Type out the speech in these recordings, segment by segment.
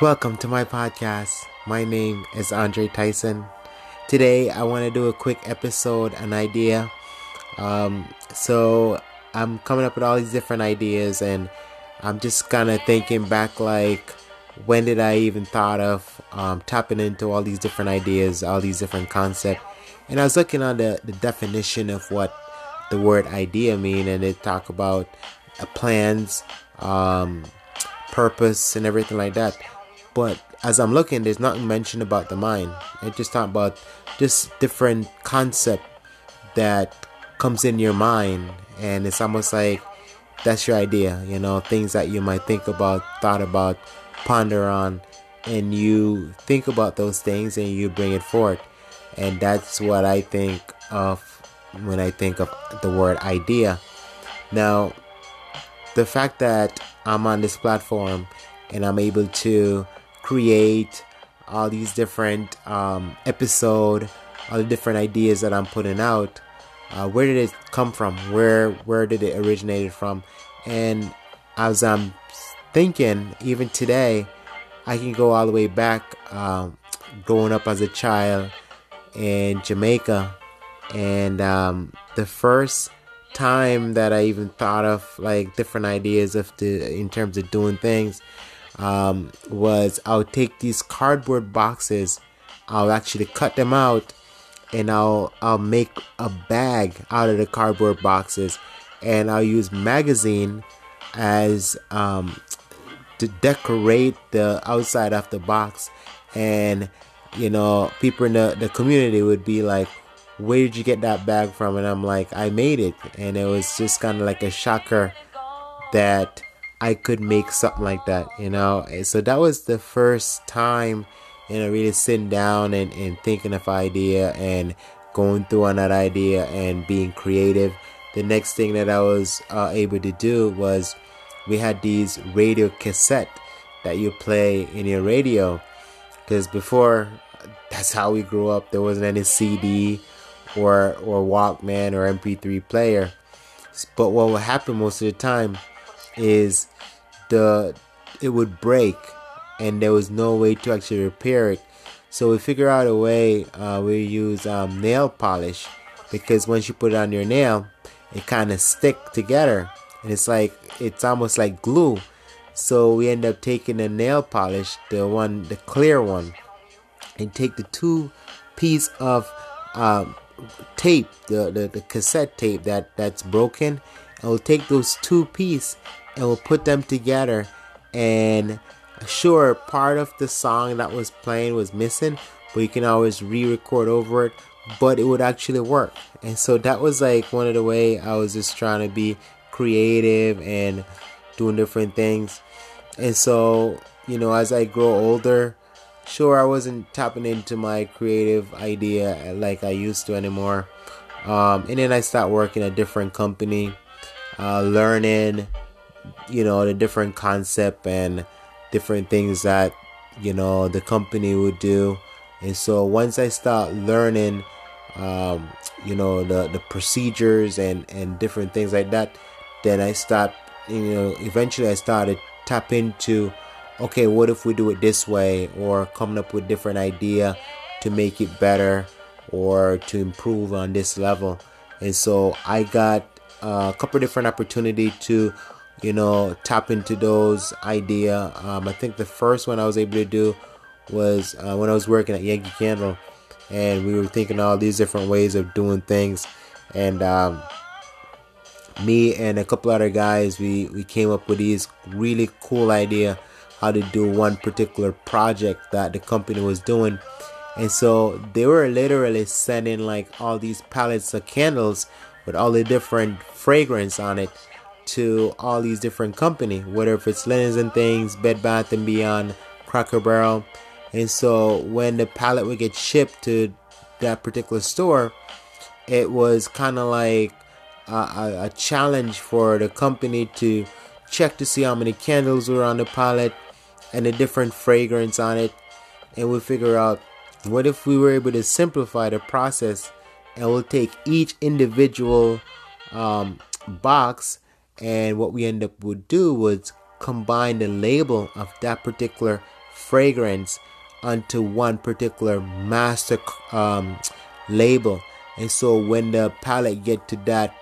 Welcome to my podcast. My name is Andre Tyson. Today, I want to do a quick episode, an idea. Um, so, I'm coming up with all these different ideas, and I'm just kind of thinking back like, when did I even thought of um, tapping into all these different ideas, all these different concepts? And I was looking on the, the definition of what the word idea mean, and it talk about uh, plans, um, purpose, and everything like that. But as I'm looking, there's nothing mentioned about the mind. It just talk about this different concept that comes in your mind, and it's almost like that's your idea. You know, things that you might think about, thought about, ponder on, and you think about those things and you bring it forward. And that's what I think of when I think of the word idea. Now, the fact that I'm on this platform and I'm able to create all these different um, episode, all the different ideas that I'm putting out. Uh, where did it come from? Where where did it originated from? And as I'm thinking, even today, I can go all the way back, um, growing up as a child in Jamaica, and um, the first time that I even thought of like different ideas of the in terms of doing things um, was I'll take these cardboard boxes, I'll actually cut them out, and I'll I'll make a bag out of the cardboard boxes, and I'll use magazine as um, to decorate the outside of the box, and you know people in the, the community would be like where did you get that bag from? And i'm like i made it. And it was just kind of like a shocker that I could make something like that, you know. So that was the first time, you know, really sitting down and, and thinking of idea and going through on that idea and being creative. The next thing that I was uh, able to do was we had these radio cassette that you play in your radio because before that's how we grew up there wasn't any cd or or walkman or mp3 player but what would happen most of the time is the it would break and there was no way to actually repair it. So we figure out a way uh, we use um, nail polish because once you put it on your nail it kind of stick together and it's like it's almost like glue. So we end up taking the nail polish the one the clear one and take the two piece of um, tape the, the, the cassette tape that that's broken. And we'll take those two piece and we'll put them together. And sure part of the song that was playing was missing but you can always re-record over it but it would actually work. And so that was like one of the way i was just trying to be creative and doing different things. And so you know as i grow older sure i wasn't tapping into my creative idea like i used to anymore. Um, and then i start working a different company uh, learning you know the different concept and different things that you know the company would do. And so once i start learning um, you know the the procedures and and different things like that then i start you know eventually i started tap into okay what if we do it this way? Or coming up with different idea to make it better or to improve on this level. And so i got a couple different opportunity to you know, tap into those idea. Um, I think the first one I was able to do was uh, when I was working at Yankee Candle, and we were thinking all these different ways of doing things, and um, me and a couple other guys, we we came up with these really cool idea how to do one particular project that the company was doing. And so they were literally sending like all these pallets of candles with all the different fragrance on it to all these different company, whether if it's linens and things, Bed Bath and Beyond, Cracker Barrel. And so when the pallet would get shipped to that particular store, it was kind of like a, a, a, challenge for the company to check to see how many candles were on the pallet and the different fragrance on it. And we figure out what if we were able to simplify the process and we'll take each individual um, box and what we end up would do was combine the label of that particular fragrance onto one particular master um, label. And so when the palette get to that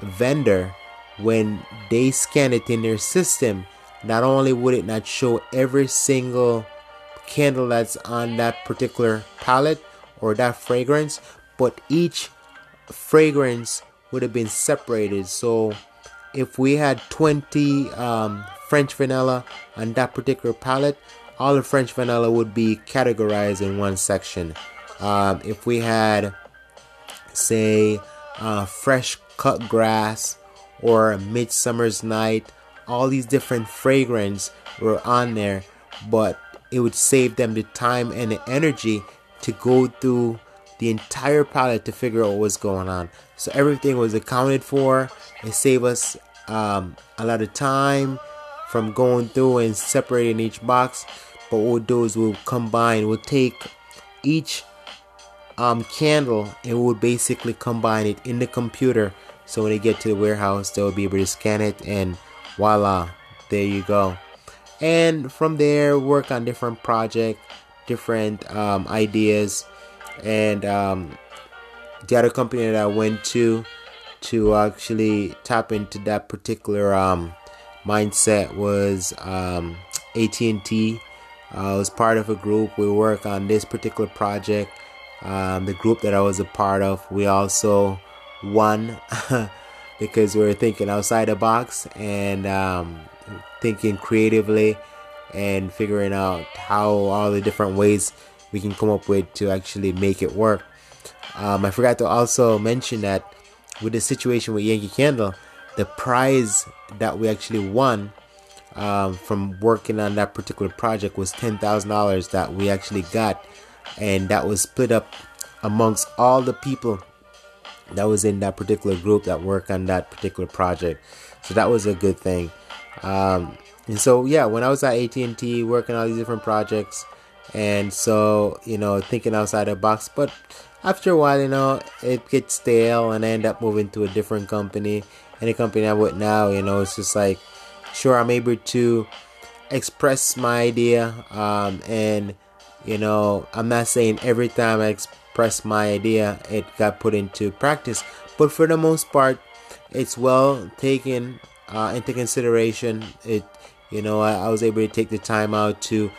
vendor, when they scan it in their system, not only would it not show every single candle that's on that particular palette or that fragrance, but each fragrance would have been separated. So if we had 20 um, French vanilla on that particular palette, all the French vanilla would be categorized in one section. Um, if we had, say, uh, fresh cut grass or midsummer's night, all these different fragrance were on there, but it would save them the time and the energy to go through the entire palette to figure out what was going on. So everything was accounted for. It saved us um, a lot of time from going through and separating each box. But what we'll do is we'll combine, we'll take each um, candle and we'll basically combine it in the computer. So when they get to the warehouse, they'll be able to scan it and voila, there you go. And from there, work on different project, different um, ideas, and um, the other company that I went to to actually tap into that particular um, mindset was um, AT&T. Uh, I was part of a group. We work on this particular project. Um, the group that I was a part of, we also won because we were thinking outside the box and um, thinking creatively and figuring out how all the different ways we can come up with to actually make it work. Um, I forgot to also mention that with the situation with Yankee Candle, the prize that we actually won um, from working on that particular project was ten thousand dollars that we actually got, and that was split up amongst all the people that was in that particular group that worked on that particular project. So that was a good thing. Um, and so yeah, when I was at AT and T working on all these different projects, and so you know thinking outside the box, but after a while, you know, it gets stale, and I end up moving to a different company. And the company I'm with now, you know, it's just like, sure, I'm able to express my idea, um, and you know, I'm not saying every time I express my idea, it got put into practice, but for the most part, it's well taken uh, into consideration. It, you know, I, I was able to take the time out to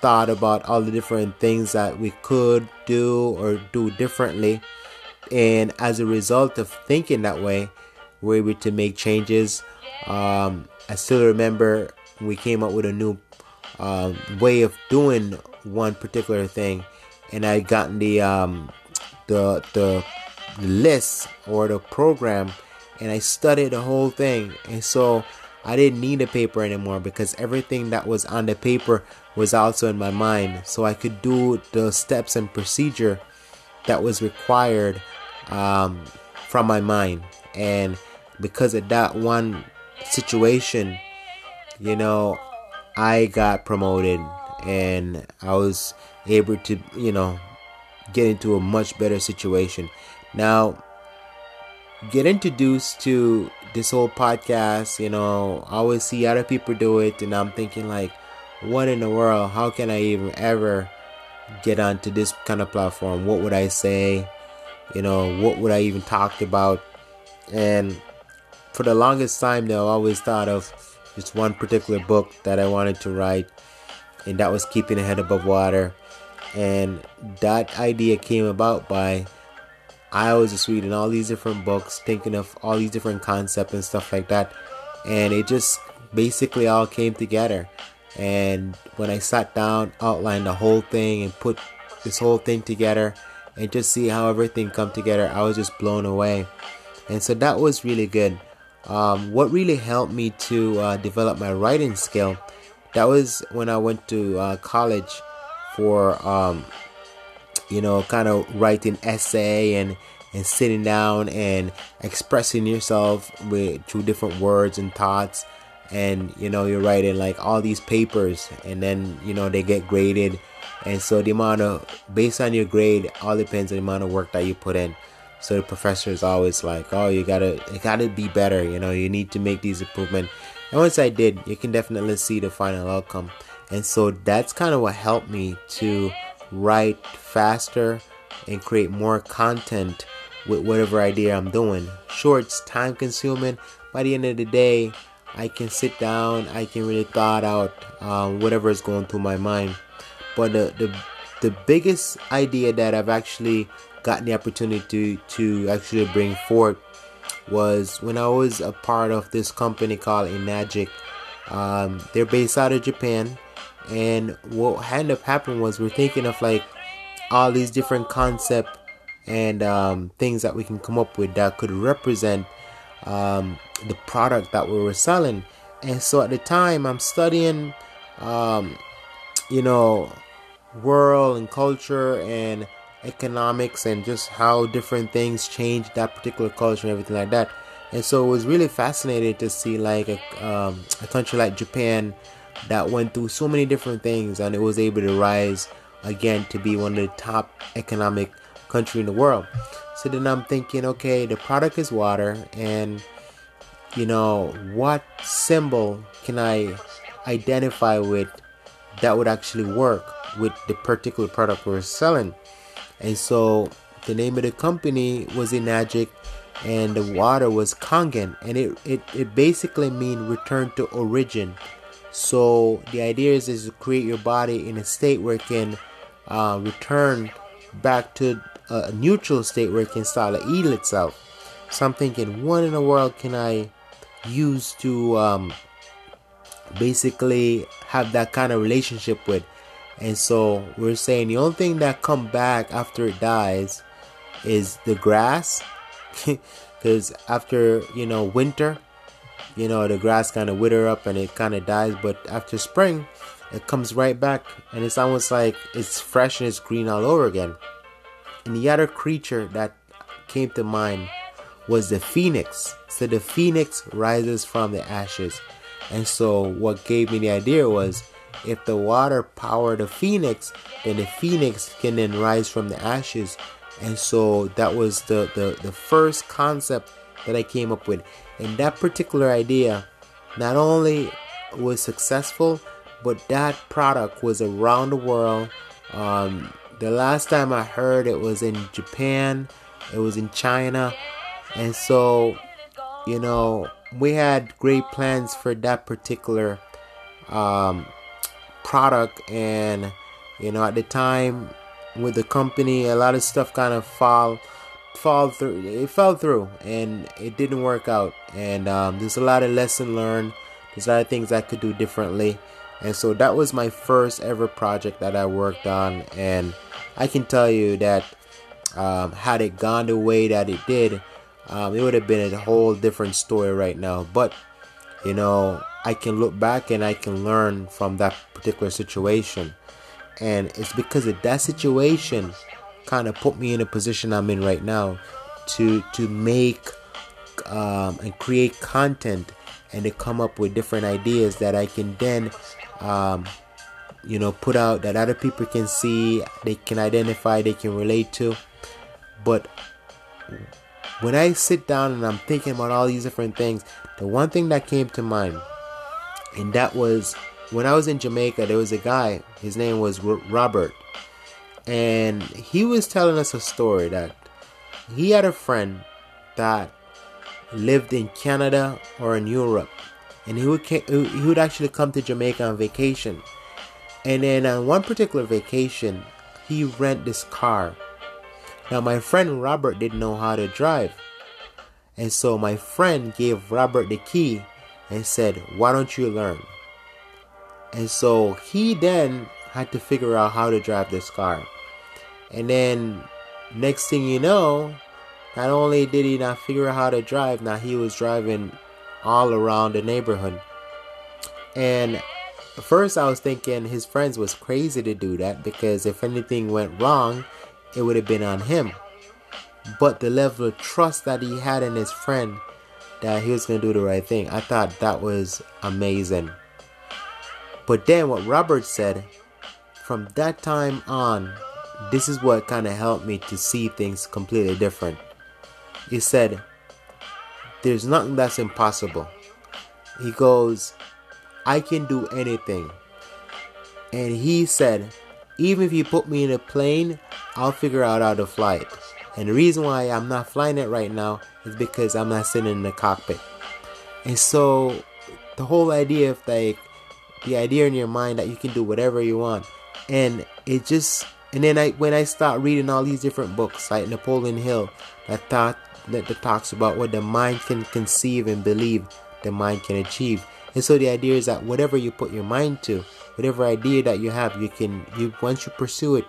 thought about all the different things that we could do or do differently. And as a result of thinking that way, we're able to make changes. Um, I still remember we came up with a new um, way of doing one particular thing, and I gotten the um, the the list or the program, and I studied the whole thing, and so I didn't need a paper anymore because everything that was on the paper was also in my mind. So I could do the steps and procedure that was required um, from my mind. And because of that one situation, you know, I got promoted and I was able to, you know, get into a much better situation. Now, get introduced to this whole podcast, you know, I always see other people do it, and I'm thinking, like, what in the world? How can I even ever get onto this kind of platform? What would I say? You know, what would I even talk about? And for the longest time, though, I always thought of just one particular book that I wanted to write, and that was Keeping the Head Above Water. And that idea came about by I was just reading all these different books, thinking of all these different concepts and stuff like that. And it just basically all came together. And when I sat down, outlined the whole thing and put this whole thing together and just see how everything come together, I was just blown away. And so that was really good. Um, what really helped me to uh, develop my writing skill, that was when I went to uh, college for um, you know, kind of writing essay and and sitting down and expressing yourself with through different words and thoughts and you know you're writing like all these papers and then you know they get graded and so the amount of based on your grade all depends on the amount of work that you put in so the professor is always like oh you gotta it gotta be better you know you need to make these improvement and once i did you can definitely see the final outcome And so that's kind of what helped me to write faster and create more content with whatever idea I'm doing. It's time consuming. By the end of the day, I can sit down, I can really thought out um, whatever is going through my mind. But the, the the biggest idea that I've actually gotten the opportunity to, to actually bring forth was when I was a part of this company called Enagic. Um, they're based out of Japan, and what ended up happening was we're thinking of like all these different concepts and um, things that we can come up with that could represent um, the product that we were selling. And so at the time, I'm studying, um, you know, world and culture and economics and just how different things change that particular culture and everything like that. And so it was really fascinating to see like a, um, a country like Japan that went through so many different things and it was able to rise again to be one of the top economic country in the world. So then I'm thinking, okay, the product is water, and you know, what symbol can I identify with that would actually work with the particular product we're selling? And so the name of the company was Enagic and the water was Kangen and it, it, it basically means return to origin. So the idea is, is to create your body in a state where it can uh, return back to a neutral state where it can start to heal itself. So I'm thinking, what in the world can I use to um, basically have that kind of relationship with? And so we're saying the only thing that come back after it dies is the grass, because after you know winter, you know the grass kind of wither up and it kind of dies. But after spring, it comes right back, and it's almost like it's fresh and it's green all over again. And the other creature that came to mind was the phoenix. So the phoenix rises from the ashes. And so what gave me the idea was if the water power the phoenix, then the phoenix can then rise from the ashes. And so that was the, the, the first concept that I came up with. And that particular idea not only was successful, but that product was around the world. Um, the last time I heard it was in Japan, it was in China, and so you know we had great plans for that particular um, product, and you know at the time with the company, a lot of stuff kind of fall fall through. It fell through, and it didn't work out. And um, there's a lot of lesson learned. There's a lot of things I could do differently. And so that was my first ever project that I worked on, and I can tell you that um, had it gone the way that it did, um, it would have been a whole different story right now. But you know, I can look back and I can learn from that particular situation, and it's because of that situation kind of put me in a position I'm in right now to to make um, and create content and to come up with different ideas that I can then um, you know put out that other people can see they can identify they can relate to but when i sit down and i'm thinking about all these different things the one thing that came to mind and that was when i was in jamaica there was a guy his name was robert and he was telling us a story that he had a friend that lived in canada or in europe and he would he would actually come to jamaica on vacation and then on one particular vacation, he rent this car. Now my friend Robert didn't know how to drive. And so my friend gave Robert the key and said, "Why don't you learn?" And so he then had to figure out how to drive this car. And then next thing you know, not only did he not figure out how to drive, now he was driving all around the neighborhood. And first, I was thinking his friends was crazy to do that because if anything went wrong, it would have been on him. But the level of trust that he had in his friend that he was going to do the right thing, I thought that was amazing. But then, what Robert said, from that time on, this is what kind of helped me to see things completely different. He said, There's nothing that's impossible. He goes, I can do anything. And he said, even if you put me in a plane, I'll figure out how to fly it. And the reason why I'm not flying it right now is because I'm not sitting in the cockpit. And so the whole idea of like the idea in your mind that you can do whatever you want. And it just and then I when I start reading all these different books like Napoleon Hill that thought that, talks about what the mind can conceive and believe the mind can achieve. And so the idea is that whatever you put your mind to, whatever idea that you have, you can you once you pursue it,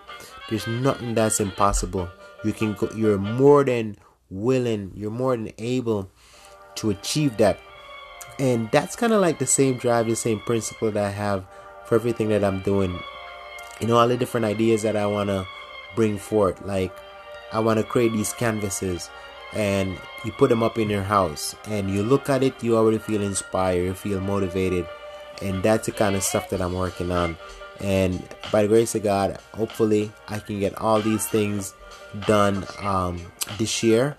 there's nothing that's impossible. You can go you're more than willing, you're more than able to achieve that. And that's kind of like the same drive, the same principle that I have for everything that I'm doing. You know, all the different ideas that I want to bring forth. Like, I want to create these canvases and you put them up in your house and you look at it, you already feel inspired, you feel motivated. And that's the kind of stuff that I'm working on. And by the grace of God, hopefully, I can get all these things done um, this year.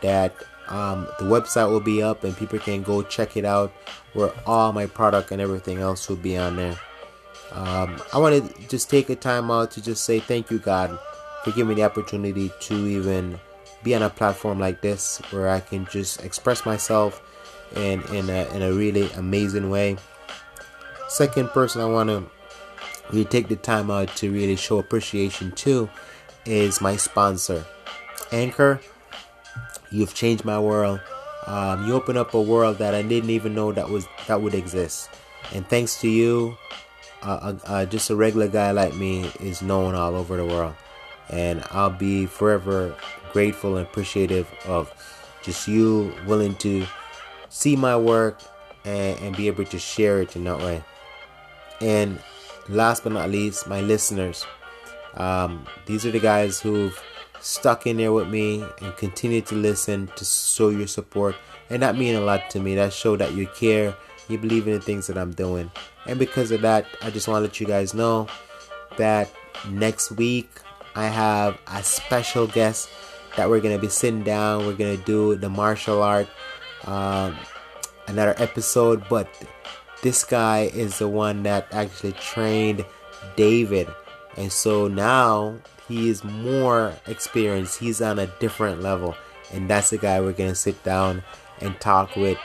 That um, the website will be up and people can go check it out where all my product and everything else will be on there. Um, I want to just take a time out to just say thank you, God, for giving me the opportunity to even be on a platform like this where I can just express myself in in a, in a really amazing way. Second person I want to really take the time out to really show appreciation to is my sponsor, Anchor. You've changed my world. Um, you open up a world that I didn't even know that was that would exist, and thanks to you, uh, uh, uh, just a regular guy like me is known all over the world, and I'll be forever grateful and appreciative of just you willing to see my work and, and be able to share it in that way. And last but not least, my listeners. Um, these are the guys who've stuck in there with me and continue to listen to show your support. And that mean a lot to me. That show that you care, you believe in the things that I'm doing. And because of that, I just want to let you guys know that next week I have a special guest that we're gonna be sitting down. We're gonna do the martial art, um, another episode. But this guy is the one that actually trained David, and so now he is more experienced. He's on a different level, and that's the guy we're gonna sit down and talk with.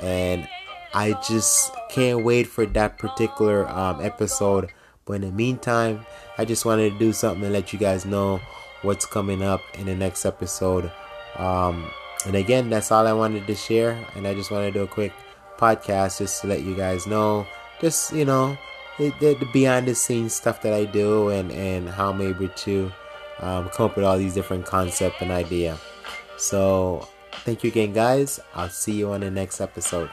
And I just can't wait for that particular um, episode. But in the meantime, I just wanted to do something and let you guys know what's coming up in the next episode. Um, and again, that's all I wanted to share. And I just wanted to do a quick podcast just to let you guys know, just you know, the, the behind the scenes stuff that I do and and how I'm able to um, come up with all these different concepts and idea. So thank you again, guys. I'll see you on the next episode.